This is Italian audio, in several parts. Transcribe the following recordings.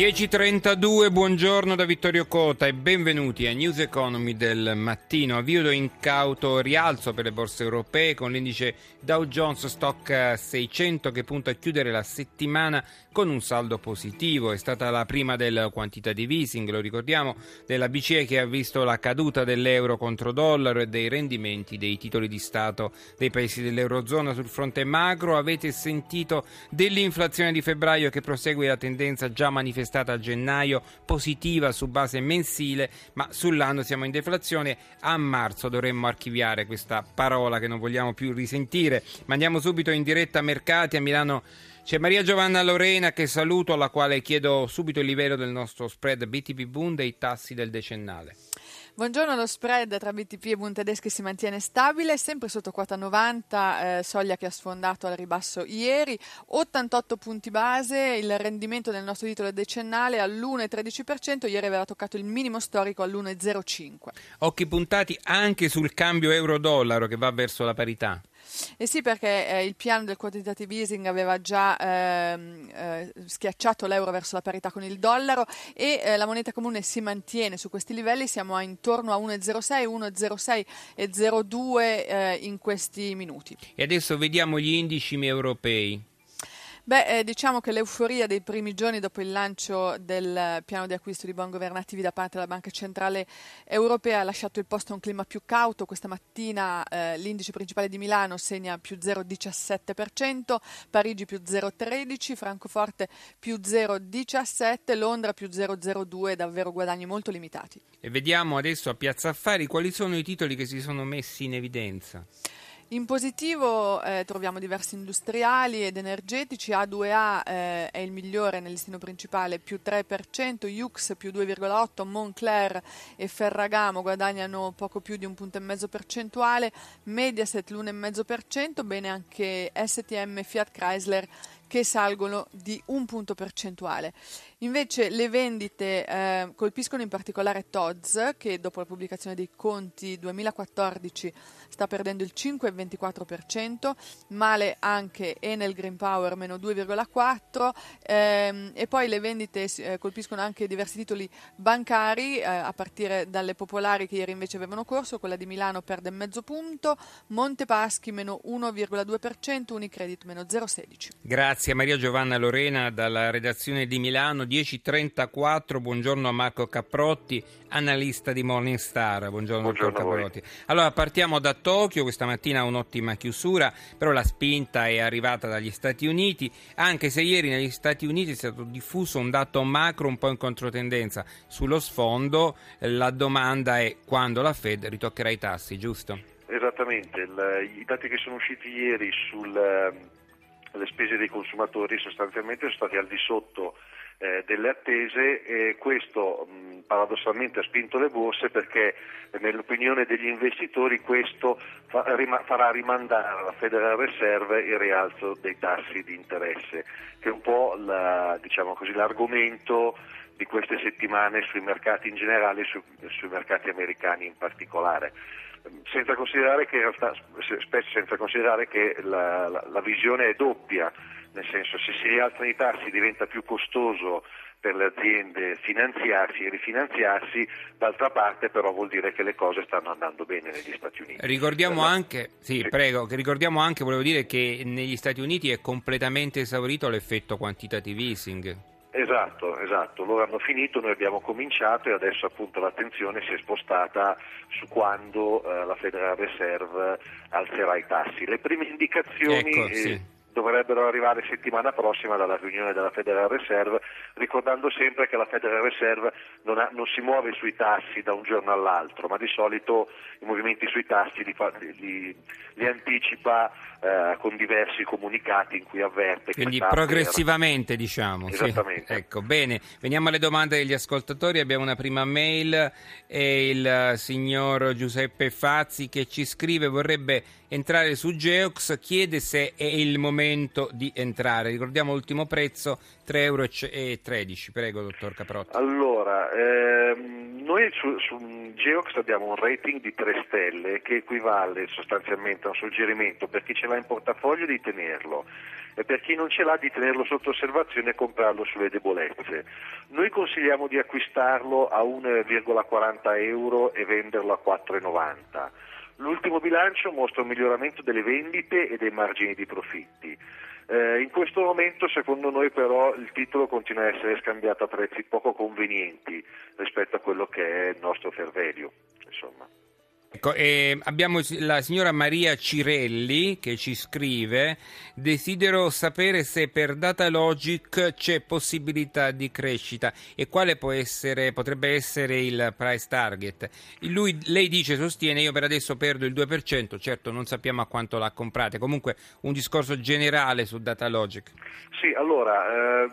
10.32, buongiorno da Vittorio Cota e benvenuti a News Economy del mattino. Avvio incauto rialzo per le borse europee con l'indice Dow Jones Stock 600 che punta a chiudere la settimana con un saldo positivo. È stata la prima del quantitative easing, lo ricordiamo, della BCE che ha visto la caduta dell'euro contro dollaro e dei rendimenti dei titoli di Stato dei paesi dell'Eurozona sul fronte macro. Avete sentito dell'inflazione di febbraio che prosegue la tendenza già manifestata stata a gennaio positiva su base mensile, ma sull'anno siamo in deflazione. A marzo dovremmo archiviare questa parola che non vogliamo più risentire. Ma andiamo subito in diretta a mercati a Milano. C'è Maria Giovanna Lorena che saluto, alla quale chiedo subito il livello del nostro spread BTP Bund e i tassi del decennale. Buongiorno, lo spread tra BTP e Bund tedeschi si mantiene stabile, sempre sotto quota 90, eh, soglia che ha sfondato al ribasso ieri, 88 punti base, il rendimento del nostro titolo decennale all'1,13%, ieri aveva toccato il minimo storico all'1,05%. Occhi puntati anche sul cambio euro-dollaro che va verso la parità. Eh sì, perché eh, il piano del quantitative easing aveva già ehm, eh, schiacciato l'euro verso la parità con il dollaro e eh, la moneta comune si mantiene su questi livelli, siamo a intorno a 1,06, 1,06 e 0,2 eh, in questi minuti. E adesso vediamo gli indici europei. Beh, eh, diciamo che l'euforia dei primi giorni dopo il lancio del piano di acquisto di bond governativi da parte della Banca Centrale Europea ha lasciato il posto a un clima più cauto. Questa mattina eh, l'indice principale di Milano segna più 0,17%, Parigi più 0,13%, Francoforte più 0,17%, Londra più 0,02%, davvero guadagni molto limitati. E vediamo adesso a Piazza Affari quali sono i titoli che si sono messi in evidenza. In positivo eh, troviamo diversi industriali ed energetici, A2A eh, è il migliore nel listino principale, più 3%, Jux più 2,8%, Moncler e Ferragamo guadagnano poco più di un punto e mezzo percentuale, Mediaset l'1,5%, bene anche STM Fiat Chrysler che salgono di un punto percentuale. Invece le vendite eh, colpiscono in particolare Todds che dopo la pubblicazione dei conti 2014 sta perdendo il 5,24%, male anche Enel Green Power meno 2,4% ehm, e poi le vendite eh, colpiscono anche diversi titoli bancari eh, a partire dalle popolari che ieri invece avevano corso, quella di Milano perde mezzo punto, Montepaschi meno 1,2%, Unicredit meno 0,16%. Grazie. A Maria Giovanna Lorena dalla redazione di Milano 10.34, buongiorno a Marco Caprotti, analista di Morningstar, buongiorno, buongiorno Caprotti. Allora partiamo da Tokyo, questa mattina un'ottima chiusura, però la spinta è arrivata dagli Stati Uniti, anche se ieri negli Stati Uniti è stato diffuso un dato macro un po' in controtendenza. Sullo sfondo la domanda è quando la Fed ritoccherà i tassi, giusto? Esattamente, il, i dati che sono usciti ieri sul le spese dei consumatori sostanzialmente sono stati al di sotto eh, delle attese e questo mh, paradossalmente ha spinto le borse perché nell'opinione degli investitori questo fa, rima, farà rimandare alla Federal Reserve il rialzo dei tassi di interesse, che è un po' la, diciamo così, l'argomento di queste settimane sui mercati in generale e su, sui mercati americani in particolare. Senza considerare che, realtà, senza considerare che la, la, la, visione è doppia, nel senso se si rialzano i tassi diventa più costoso per le aziende finanziarsi e rifinanziarsi, d'altra parte però vuol dire che le cose stanno andando bene negli Stati Uniti. Ricordiamo allora, anche, sì, sì. Prego, ricordiamo anche, volevo dire che negli Stati Uniti è completamente esaurito l'effetto quantitative easing. Esatto, esatto, loro hanno finito, noi abbiamo cominciato e adesso appunto l'attenzione si è spostata su quando eh, la Federal Reserve alzerà i tassi. Le prime indicazioni... Ecco, sì. Eh, dovrebbero arrivare settimana prossima dalla riunione della Federal Reserve, ricordando sempre che la Federal Reserve non, ha, non si muove sui tassi da un giorno all'altro, ma di solito i movimenti sui tassi li, li, li anticipa eh, con diversi comunicati in cui avverte. Quindi progressivamente era... diciamo. Esattamente. Sì. Ecco, bene, veniamo alle domande degli ascoltatori, abbiamo una prima mail e il signor Giuseppe Fazzi che ci scrive vorrebbe entrare su Geox, chiede se è il momento di entrare. Ricordiamo l'ultimo prezzo, 3,13 euro. Prego, dottor Caprotti. Allora, ehm, noi su, su Geox abbiamo un rating di 3 stelle che equivale sostanzialmente a un suggerimento per chi ce l'ha in portafoglio di tenerlo e per chi non ce l'ha di tenerlo sotto osservazione e comprarlo sulle debolezze. Noi consigliamo di acquistarlo a 1,40 euro e venderlo a 4,90. L'ultimo bilancio mostra un miglioramento delle vendite e dei margini di profitti. Eh, in questo momento secondo noi però il titolo continua a essere scambiato a prezzi poco convenienti rispetto a quello che è il nostro fair. Insomma. Ecco, eh, abbiamo la signora Maria Cirelli che ci scrive: Desidero sapere se per Datalogic c'è possibilità di crescita e quale essere, potrebbe essere il price target. Lui, lei dice, sostiene: Io per adesso perdo il 2%, certo non sappiamo a quanto l'ha comprata. Comunque, un discorso generale su Datalogic. Sì, allora, eh,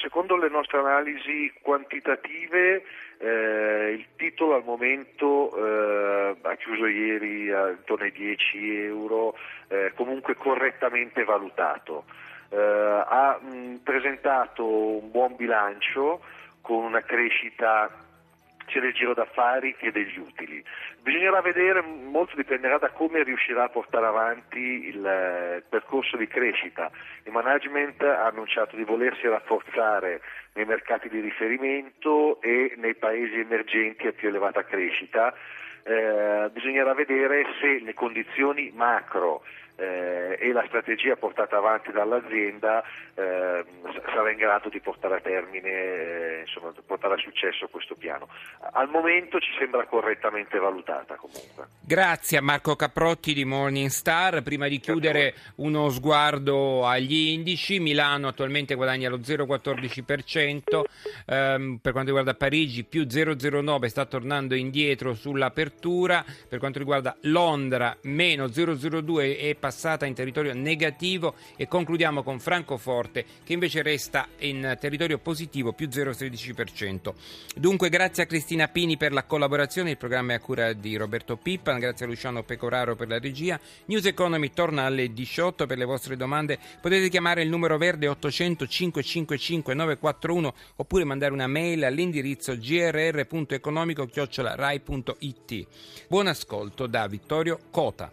secondo le nostre analisi quantitative. Eh, il titolo al momento eh, ha chiuso ieri intorno ai 10 euro, eh, comunque correttamente valutato. Eh, ha mh, presentato un buon bilancio con una crescita sia del giro d'affari che degli utili. Bisognerà vedere, molto dipenderà da come riuscirà a portare avanti il, il eh, percorso di crescita. Il management ha annunciato di volersi rafforzare nei mercati di riferimento e nei paesi emergenti a più elevata crescita. Eh, bisognerà vedere se le condizioni macro eh, e la strategia portata avanti dall'azienda eh, sarà in grado di portare a termine, eh, insomma, portare a successo questo piano. Al momento ci sembra correttamente valutata comunque. Grazie a Marco Caprotti di Morningstar. Prima di chiudere uno sguardo agli indici, Milano attualmente guadagna lo 0,14%, ehm, per quanto riguarda Parigi più 0,09 sta tornando indietro sull'apertura, per quanto riguarda Londra meno 0,02 e passata in territorio negativo e concludiamo con Francoforte che invece resta in territorio positivo più 0,16%. Dunque grazie a Cristina Pini per la collaborazione, il programma è a cura di Roberto Pippa, grazie a Luciano Pecoraro per la regia. News Economy torna alle 18 per le vostre domande. Potete chiamare il numero verde 800 555 941 oppure mandare una mail all'indirizzo grr.economico-rai.it. Buon ascolto da Vittorio Cota.